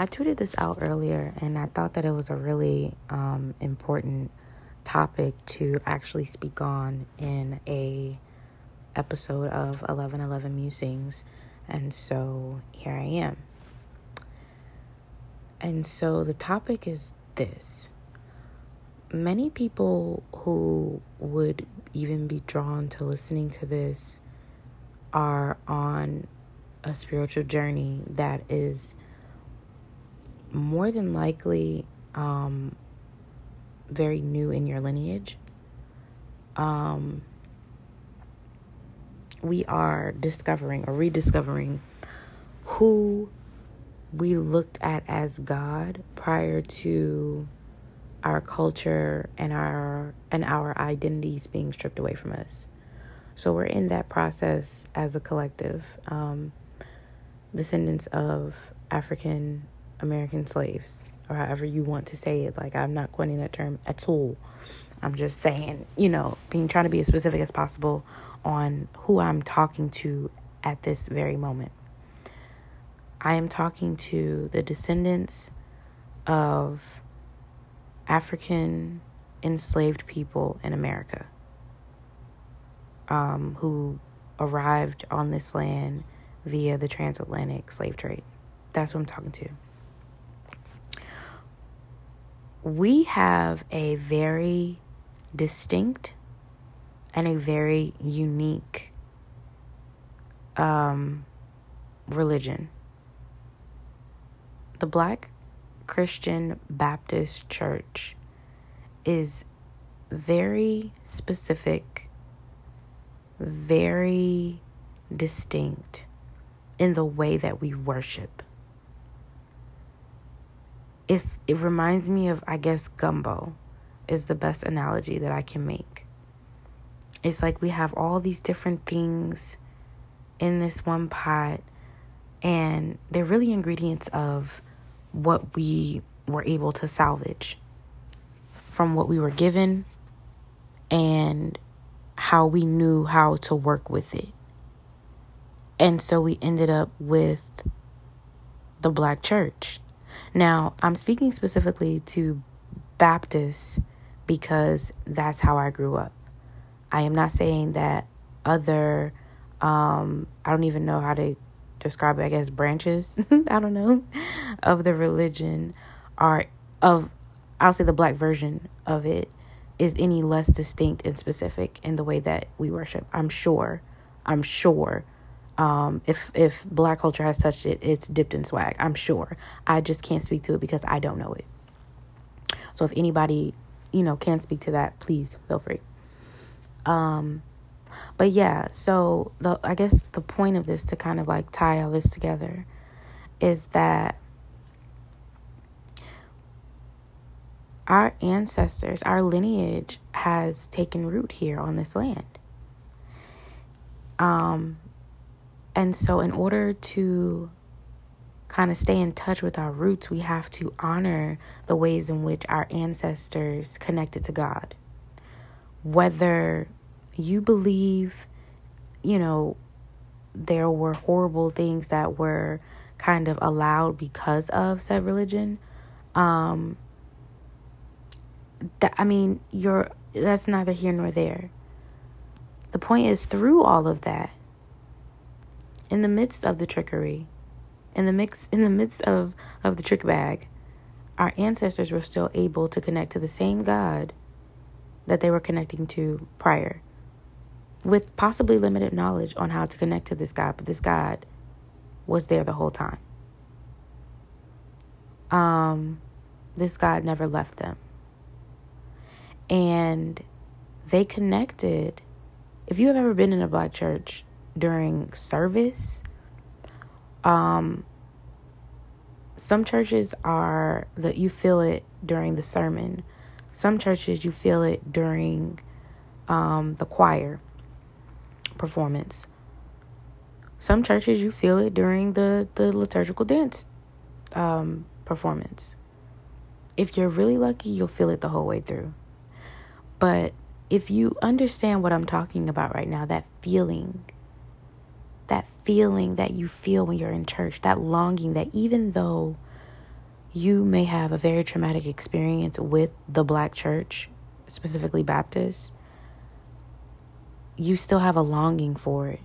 I tweeted this out earlier, and I thought that it was a really um, important topic to actually speak on in a episode of 1111 Musings. And so here I am. And so the topic is this. Many people who would even be drawn to listening to this are on a spiritual journey that is more than likely um, very new in your lineage. Um, we are discovering or rediscovering who we looked at as God prior to our culture and our and our identities being stripped away from us. So we're in that process as a collective, um, descendants of African American slaves, or however you want to say it. Like I'm not coining that term at all. I'm just saying, you know, being trying to be as specific as possible on who I'm talking to at this very moment. I am talking to the descendants of African enslaved people in America um, who arrived on this land via the transatlantic slave trade. That's what I'm talking to. We have a very distinct and a very unique um, religion the Black Christian Baptist Church is very specific, very distinct in the way that we worship. It's, it reminds me of, I guess, gumbo is the best analogy that I can make. It's like we have all these different things in this one pot, and they're really ingredients of what we were able to salvage from what we were given and how we knew how to work with it. And so we ended up with the black church. Now, I'm speaking specifically to Baptists because that's how I grew up. I am not saying that other, um, I don't even know how to describe it, I guess, branches, I don't know, of the religion are of, I'll say the black version of it is any less distinct and specific in the way that we worship. I'm sure, I'm sure. Um, if if black culture has touched it, it's dipped in swag. I'm sure. I just can't speak to it because I don't know it. So if anybody, you know, can speak to that, please feel free. Um, but yeah, so the I guess the point of this to kind of like tie all this together is that our ancestors, our lineage has taken root here on this land. Um and so in order to kind of stay in touch with our roots, we have to honor the ways in which our ancestors connected to God. Whether you believe, you know, there were horrible things that were kind of allowed because of said religion, um, that I mean, you're that's neither here nor there. The point is, through all of that, in the midst of the trickery, in the mix, in the midst of of the trick bag, our ancestors were still able to connect to the same God that they were connecting to prior with possibly limited knowledge on how to connect to this God, but this God was there the whole time. Um, this God never left them. And they connected. If you have ever been in a black church during service, um, some churches are that you feel it during the sermon. Some churches you feel it during um, the choir performance. Some churches you feel it during the, the liturgical dance um, performance. If you're really lucky, you'll feel it the whole way through. But if you understand what I'm talking about right now, that feeling, feeling that you feel when you're in church, that longing that even though you may have a very traumatic experience with the black church, specifically Baptist, you still have a longing for it.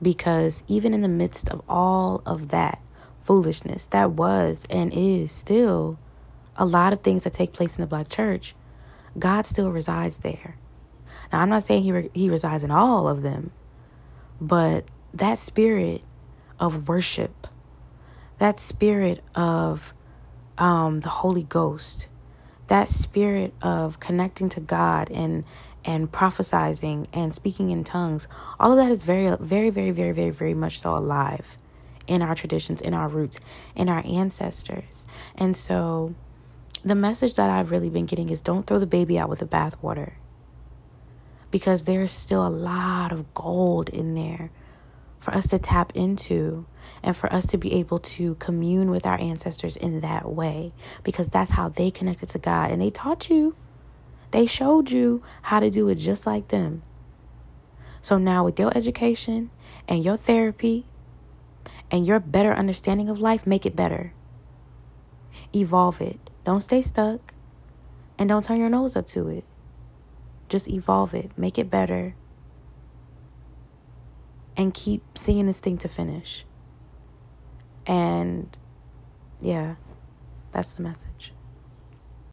Because even in the midst of all of that foolishness, that was and is still a lot of things that take place in the black church, God still resides there. Now, I'm not saying he, re- he resides in all of them, but that spirit of worship, that spirit of um, the Holy Ghost, that spirit of connecting to God and and prophesizing and speaking in tongues, all of that is very, very, very, very, very, very much so alive in our traditions, in our roots, in our ancestors. And so the message that I've really been getting is don't throw the baby out with the bathwater. Because there's still a lot of gold in there for us to tap into and for us to be able to commune with our ancestors in that way because that's how they connected to God and they taught you they showed you how to do it just like them. So now with your education and your therapy and your better understanding of life, make it better. Evolve it. Don't stay stuck and don't turn your nose up to it. Just evolve it, make it better, and keep seeing this thing to finish. And yeah, that's the message.